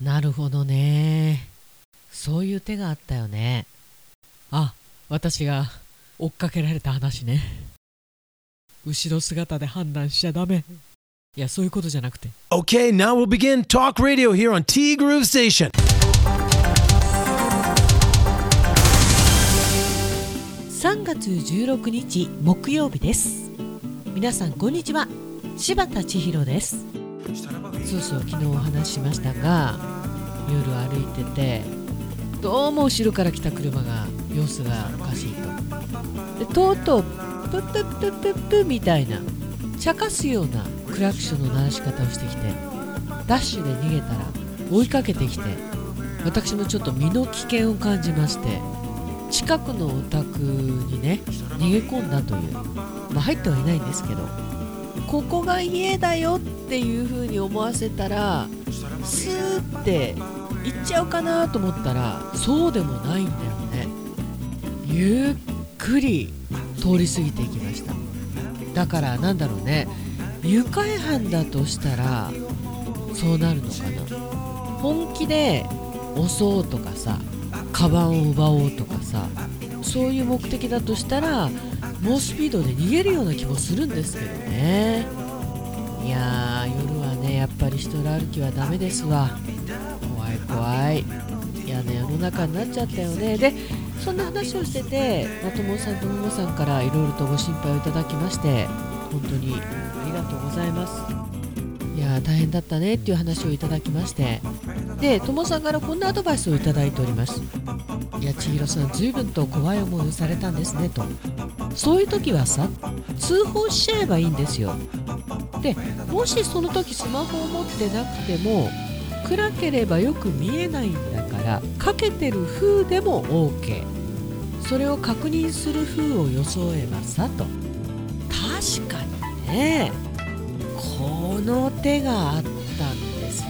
なるほどね。そういう手があったよね。あ私が追っかけられた話ね。後ろ姿で判断しちゃダメ。いやそういうことじゃなくて。Okay, now we'll begin Talk Radio here on T Groove Station. 3月16日木曜日です。皆さんこんにちは。柴田千尋ですそうそう昨日お話ししましたが夜歩いててどうも後ろから来た車が様子がおかしいと。でとうとうプップップップップみたいな茶化すようなクラクションの鳴らし方をしてきてダッシュで逃げたら追いかけてきて私もちょっと身の危険を感じまして近くのお宅にね逃げ込んだという。まあ入ってはいないんですけどここが家だよっていう風に思わせたらスーって行っちゃうかなと思ったらそうでもないんだよね。ゆっくり通り過ぎていきました。だからなんだろうね。愉快犯だとしたらそうなるのかな。本気で襲おうとかさカバンを奪おうとかさそういう目的だとしたら猛スピードで逃げるような気もするんですけどね。いやー夜はねやっぱり一人歩きはダメですわ。怖い怖い。嫌な世の中になっちゃったよね。でそんな話をしててまともさんとももさんからいろいろとご心配をいただきまして本当にありがとうございます。いや大変だったねっていう話をいただきまして。でともさんからこんなアドバイスをいただいております。いや千尋さん随分と怖い思いをされたんですねと。そういう時はさ通報しちゃえばいいんですよ。でもしその時スマホを持ってなくても暗ければよく見えないんだからかけてる風でも OK それを確認する風を装えばさと。確かにね。この手があったんですよ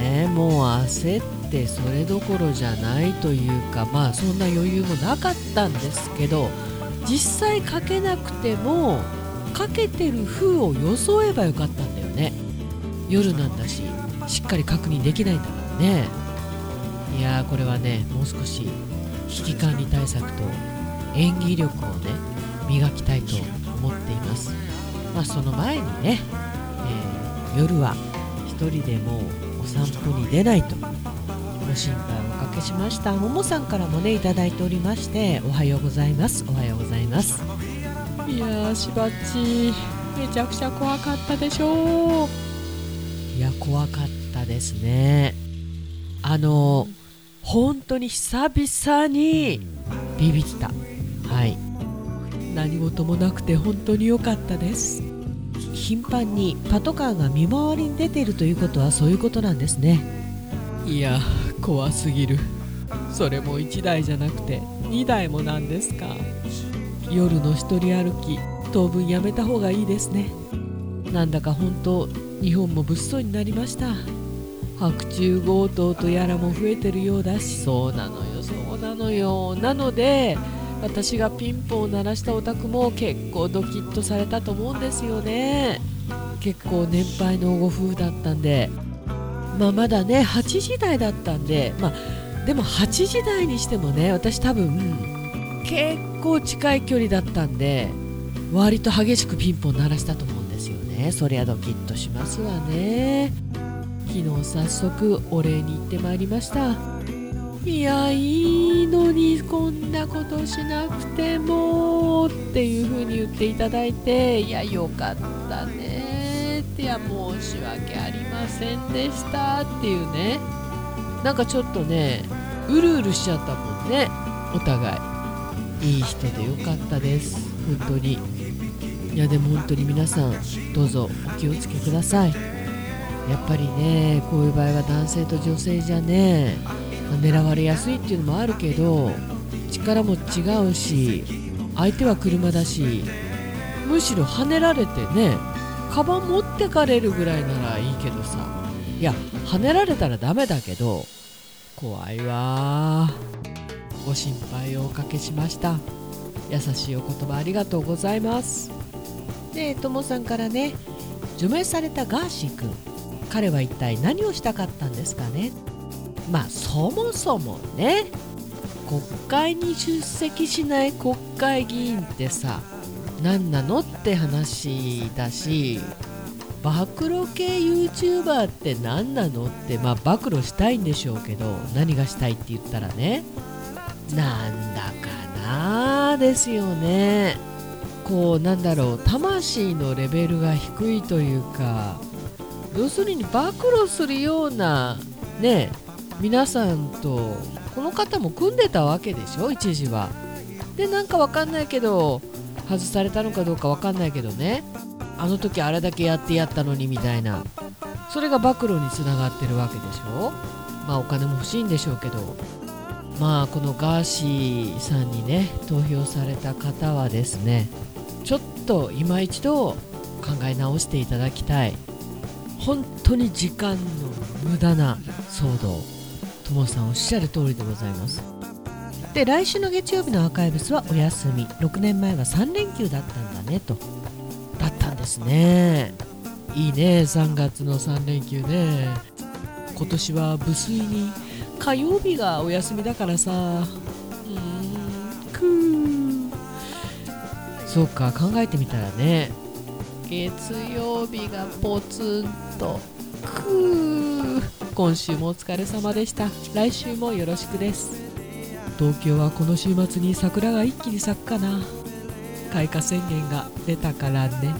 ね。もう焦ってそれどころじゃないというかまあそんな余裕もなかったんですけど実際かけなくてもかけてる風を装えばよかったんだよね。夜なんだししっかり確認できないんだからね。いやーこれはねもう少し危機管理対策と演技力をね磨きたいと思っています。まあその前にね、えー夜は一人でもお散歩に出ないと。ご心配をおかけしました。ももさんからもねいただいておりましておはようございます。おはようございます。いやーしばっちめちゃくちゃ怖かったでしょう。いや怖かったですね。あの本当に久々にビビった。はい。何事もなくて本当に良かったです。頻繁にパトカーが見回りに出ているということはそういうことなんですね。いや怖すぎる。それも1台じゃなくて2台もなんですか。夜の一人歩き当分やめた方がいいですね。なんだか本当日本も物騒になりました。白昼強盗とやらも増えてるようだし。そうなのよそうなのよ。なので私がピンポンを鳴らしたお宅も結構ドキッとされたと思うんですよね。結構年配のご夫婦だったんでまあまだね8時台だったんでまあでも8時台にしてもね私多分結構近い距離だったんで割と激しくピンポン鳴らしたと思うんですよね。そりゃドキッとしますわね。昨日早速お礼に行ってまいりました。いやいいのにこんなことしなくてもっていう風に言っていただいていやよかったね。ていや申し訳ありませんでしたっていうね。なんかちょっとねうるうるしちゃったもんね。お互い。いい人でよかったです。本当に。いやでも本当に皆さんどうぞお気をつけください。やっぱりねこういう場合は男性と女性じゃねま狙われやすいっていうのもあるけど力も違うし相手は車だしむしろ跳ねられてねカバン持ってかれるぐらいならいいけどさ。いや跳ねられたらダメだけど怖いわ。ご心配をおかけしました。優しいお言葉ありがとうございます。でともさんからね除名されたガーシー君彼は一体何をしたかったんですかね。まあそもそもね国会に出席しない国会議員ってさ何なのって話だし暴露系 YouTuber って何なのってまあ暴露したいんでしょうけど何がしたいって言ったらね。なんだかなですよね。こうなんだろう魂のレベルが低いというか要するに暴露するようなね皆さんとこの方も組んでたわけでしょ一時は。でなんかわかんないけど外されたのかどうかわかんないけどね。あの時あれだけやってやったのにみたいな。それが暴露につながってるわけでしょ？まあお金も欲しいんでしょうけど。まあこのガーシーさんにね投票された方はですねちょっと今一度考え直していただきたい。本当に時間の無駄な騒動。ともさんおっしゃる通りでございます。で来週の月曜日のアーカイブスはお休み。6年前は3連休だったんだねと。ですね。いいね。3月の3連休ね。今年は無粋に火曜日がお休みだからさ。うーん。くーそうか考えてみたらね。月曜日がポツンと。くー今週もお疲れ様でした。来週もよろしくです。東京はこの週末に桜が一気に咲くかな開花宣言が出たからね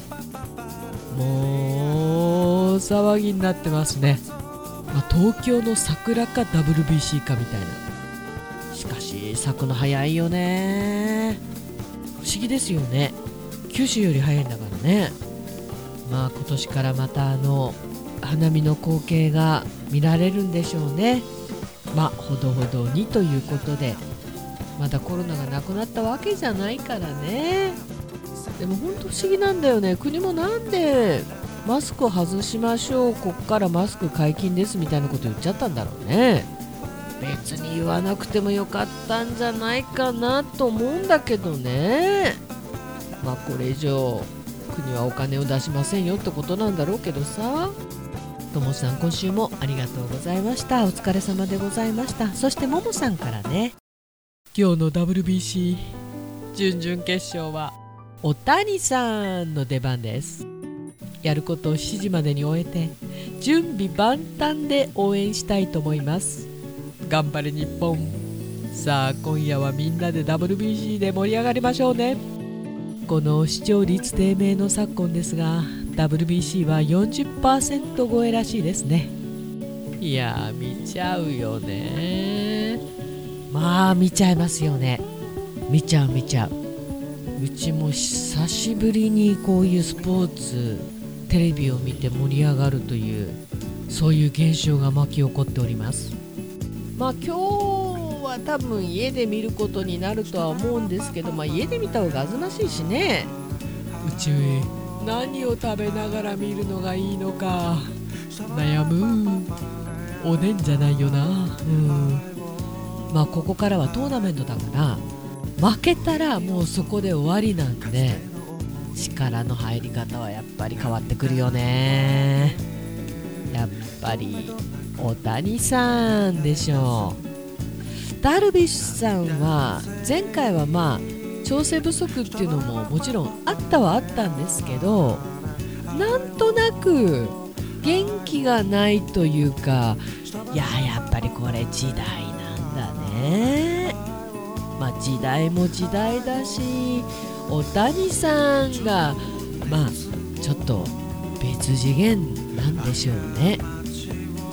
もう騒ぎになってますね、まあ、東京の桜か WBC かみたいな。しかし咲くの早いよね。不思議ですよね。九州より早いんだからね。まあ今年からまたあの花見の光景が見られるんでしょうね。まあほどほどにということでまだコロナがなくなったわけじゃないからね。でも本当不思議なんだよね。国もなんでマスクを外しましょうこっからマスク解禁ですみたいなこと言っちゃったんだろうね。別に言わなくてもよかったんじゃないかなと思うんだけどね。まあこれ以上国はお金を出しませんよってことなんだろうけどさ。ともさん今週もありがとうございました。お疲れ様でございました。そしてももさんからね。今日の WBC 準々決勝はお谷さんの出番です。やることを7時までに終えて準備万端で応援したいと思います。頑張れ日本。さあ今夜はみんなで WBC で盛り上がりましょうね。この視聴率低迷の昨今ですが WBC は40%超えらしいですね。いや見ちゃうよね。まあ見ちゃいますよね。見ちゃう見ちゃう。うちも久しぶりにこういうスポーツテレビを見て盛り上がるというそういう現象が巻き起こっております。まあ今日は多分家で見ることになるとは思うんですけど、まあ、家で見た方があずましいしね。宇宙へ。何を食べながら見るのがいいのか。悩む。おでんじゃないよな。うん。まあここからはトーナメントだから負けたらもうそこで終わりなんで力の入り方はやっぱり変わってくるよね。やっぱり大谷さんでしょう。ダルビッシュさんは前回はまあ調整不足っていうのももちろんあったはあったんですけどなんとなく元気がないというかいややっぱりこれ時代なんだね。まあ時代も時代だし大谷さんがまあちょっと別次元なんでしょうね。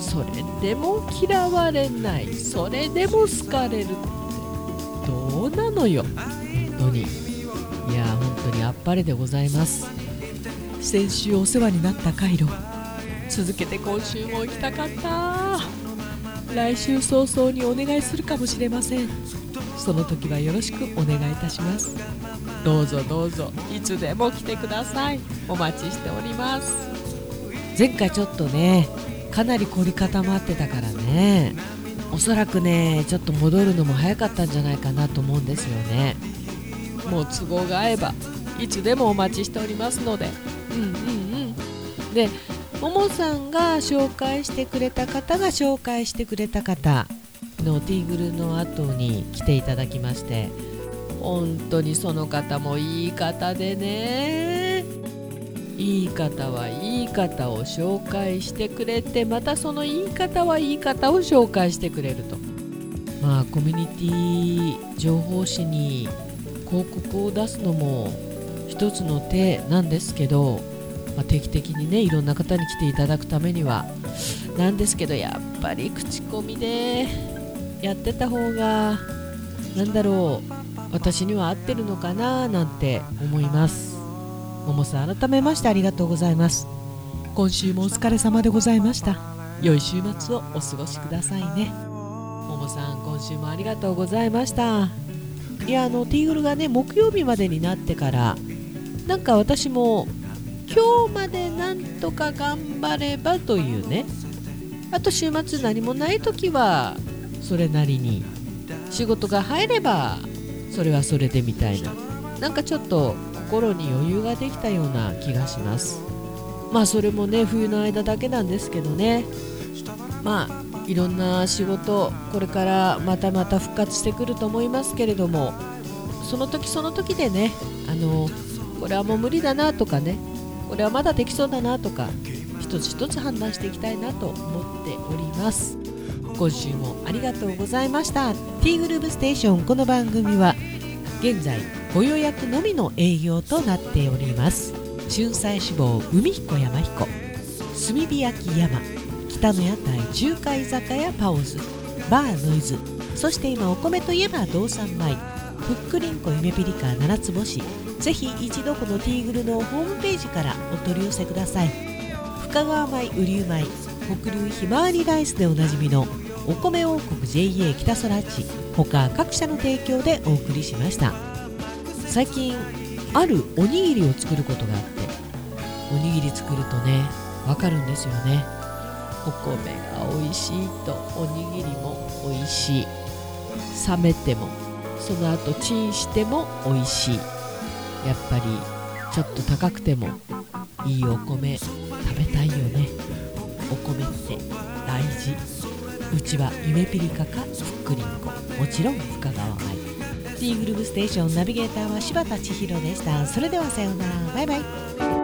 それでも嫌われない。それでも好かれるってどうなのよ。本当に。いや本当にあっぱれでございます。先週お世話になった回路続けて今週も行きたかった。来週早々にお願いするかもしれません。その時はよろしくお願いいたします。どうぞどうぞいつでも来てください。お待ちしております。前回ちょっとねかなり凝り固まってたからね。おそらくねちょっと戻るのも早かったんじゃないかなと思うんですよね。もう都合が合えばいつでもお待ちしておりますので。うんうんうん。でももさんが紹介してくれた方が紹介してくれた方のティーグルの後に来ていただきまして本当にその方もいい方でね。いい方はいい方を紹介してくれてまたそのいい方はいい方を紹介してくれると。まあコミュニティ情報誌に広告を出すのも一つの手なんですけど、まあ、定期的にねいろんな方に来ていただくためにはなんですけどやっぱり口コミでやってた方がなんだろう私には合ってるのかななんて思います。ももさん改めましてありがとうございます。今週もお疲れ様でございました。良い週末をお過ごしくださいね。ももさん今週もありがとうございました。いやあのティーグルがね木曜日までになってからなんか私も今日までなんとか頑張ればというねあと週末何もない時はそれなりに。仕事が入ればそれはそれでみたいな。なんかちょっと心に余裕ができたような気がします。まあそれもね冬の間だけなんですけどね。まあいろんな仕事これからまたまた復活してくると思いますけれどもその時その時でねあのこれはもう無理だなとかねこれはまだできそうだなとか一つ一つ判断していきたいなと思っております。今週もありがとうございました。ティーグループステーションこの番組は現在ご予約のみの営業となっております。春菜志望海彦山彦炭火焼山北の屋台中華居酒屋パオズバーノイズそして今お米といえば道産米ふっくりんこ夢ピリカ七つ星。ぜひ一度このティーグルのホームページからお取り寄せください。深川米雨竜米北流ひまわりライスでおなじみのお米王国 JA 北空地他各社の提供でお送りしました。最近あるおにぎりを作ることがあっておにぎり作るとねわかるんですよね。お米が美味しいとおにぎりも美味しい。冷めてもその後チンしても美味しい。やっぱりちょっと高くてもいいお米食べたいよね。お米って。うちは夢ピリカかふっくりんこ。もちろん深川愛。ティーグループステーションナビゲーターは柴田千尋でした。それではさようなら。バイバイ。